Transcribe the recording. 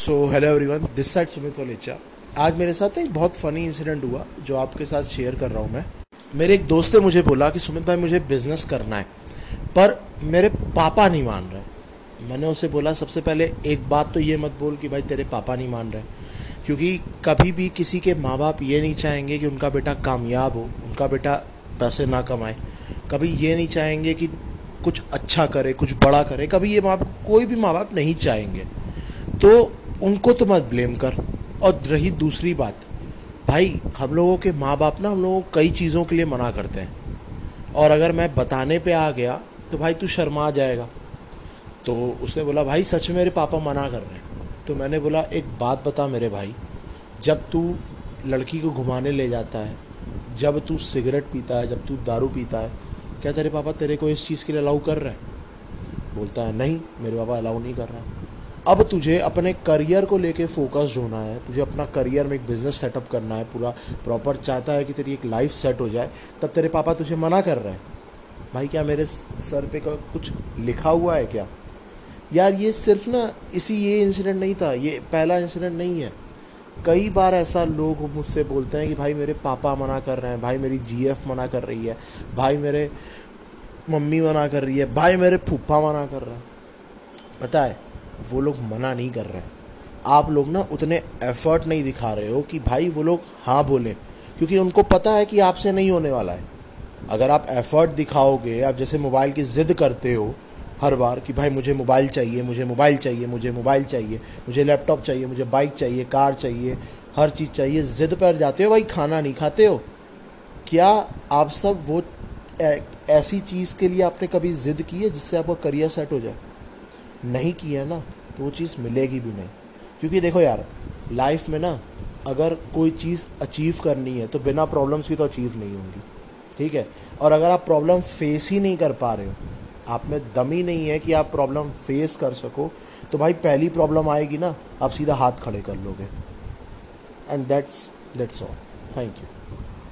So hello everyone this side Sumit Valecha आज मेरे साथ एक बहुत फ़नी इंसिडेंट हुआ जो आपके साथ शेयर कर रहा हूँ मैं। मेरे एक दोस्त ने मुझे बोला कि सुमित भाई, मुझे बिज़नेस करना है, पर मेरे पापा नहीं मान रहे। मैंने उसे बोला, सबसे पहले एक बात तो ये मत बोल कि भाई तेरे पापा नहीं मान रहे, क्योंकि कभी भी किसी के माँ बाप ये नहीं चाहेंगे कि उनका बेटा कामयाब हो, उनका बेटा पैसे ना कमाए। कभी ये नहीं चाहेंगे कि कुछ अच्छा करे, कुछ बड़ा करे, कभी ये माँ कोई भी माँ बाप नहीं चाहेंगे। तो उनको तो मत ब्लेम कर। और रही दूसरी बात, भाई, हम लोगों के माँ बाप ना, हम लोगों को कई चीज़ों के लिए मना करते हैं। और अगर मैं बताने पे आ गया तो भाई तू शर्मा जाएगा। तो उसने बोला, भाई, सच में मेरे पापा मना कर रहे हैं। तो मैंने बोला, एक बात बता मेरे भाई, जब तू लड़की को घुमाने ले जाता है, जब तू सिगरेट पीता है, जब तू दारू पीता है, क्या तेरे पापा तेरे को इस चीज़ के लिए अलाउ कर रहे हैं? बोलता है, नहीं, मेरे पापा अलाउ नहीं कर रहा अब तुझे अपने करियर को लेके फोकस्ड होना है। तुझे अपना करियर में एक बिज़नेस सेटअप करना है, पूरा प्रॉपर चाहता है कि तेरी एक लाइफ सेट हो जाए, तब तेरे पापा तुझे मना कर रहे हैं। भाई, क्या मेरे सर पे कुछ लिखा हुआ है क्या? यार, ये सिर्फ़ ना इसी ये इंसिडेंट नहीं था, ये पहला इंसिडेंट नहीं है। कई बार ऐसा लोग मुझसे बोलते हैं कि भाई, मेरे पापा मना कर रहे हैं, भाई, मेरी जीएफ मना कर रही है, भाई, मेरे मम्मी मना कर रही है, भाई, मेरे फूफा मना कर रहे हैं। पता है? वो लोग मना नहीं कर रहे हैं। आप लोग ना उतने एफर्ट नहीं दिखा रहे हो कि भाई वो लोग हाँ बोलें, क्योंकि उनको पता है कि आपसे नहीं होने वाला है। अगर आप एफर्ट दिखाओगे, आप जैसे मोबाइल की ज़िद करते हो, हर बार कि भाई मुझे मोबाइल चाहिए, मुझे मोबाइल चाहिए, मुझे मोबाइल चाहिए, मुझे लैपटॉप चाहिए, मुझे बाइक चाहिए कार चाहिए, हर चीज़ चाहिए, ज़िद पर जाते हो, भाई खाना नहीं खाते हो। क्या आप सब वो ऐसी चीज़ के लिए आपने कभी ज़िद की है जिससे आपका करियर सेट हो जाए? नहीं किया ना तो वो चीज़ मिलेगी भी नहीं। क्योंकि देखो यार लाइफ में ना, अगर कोई चीज़ अचीव करनी है तो बिना प्रॉब्लम्स की तो अचीव नहीं होंगी। ठीक है? और अगर आप प्रॉब्लम फेस ही नहीं कर पा रहे हो, आप में दम ही नहीं है कि आप प्रॉब्लम फेस कर सको तो भाई पहली प्रॉब्लम आएगी ना, आप सीधा हाथ खड़े कर लोगे। And that's that's all thank you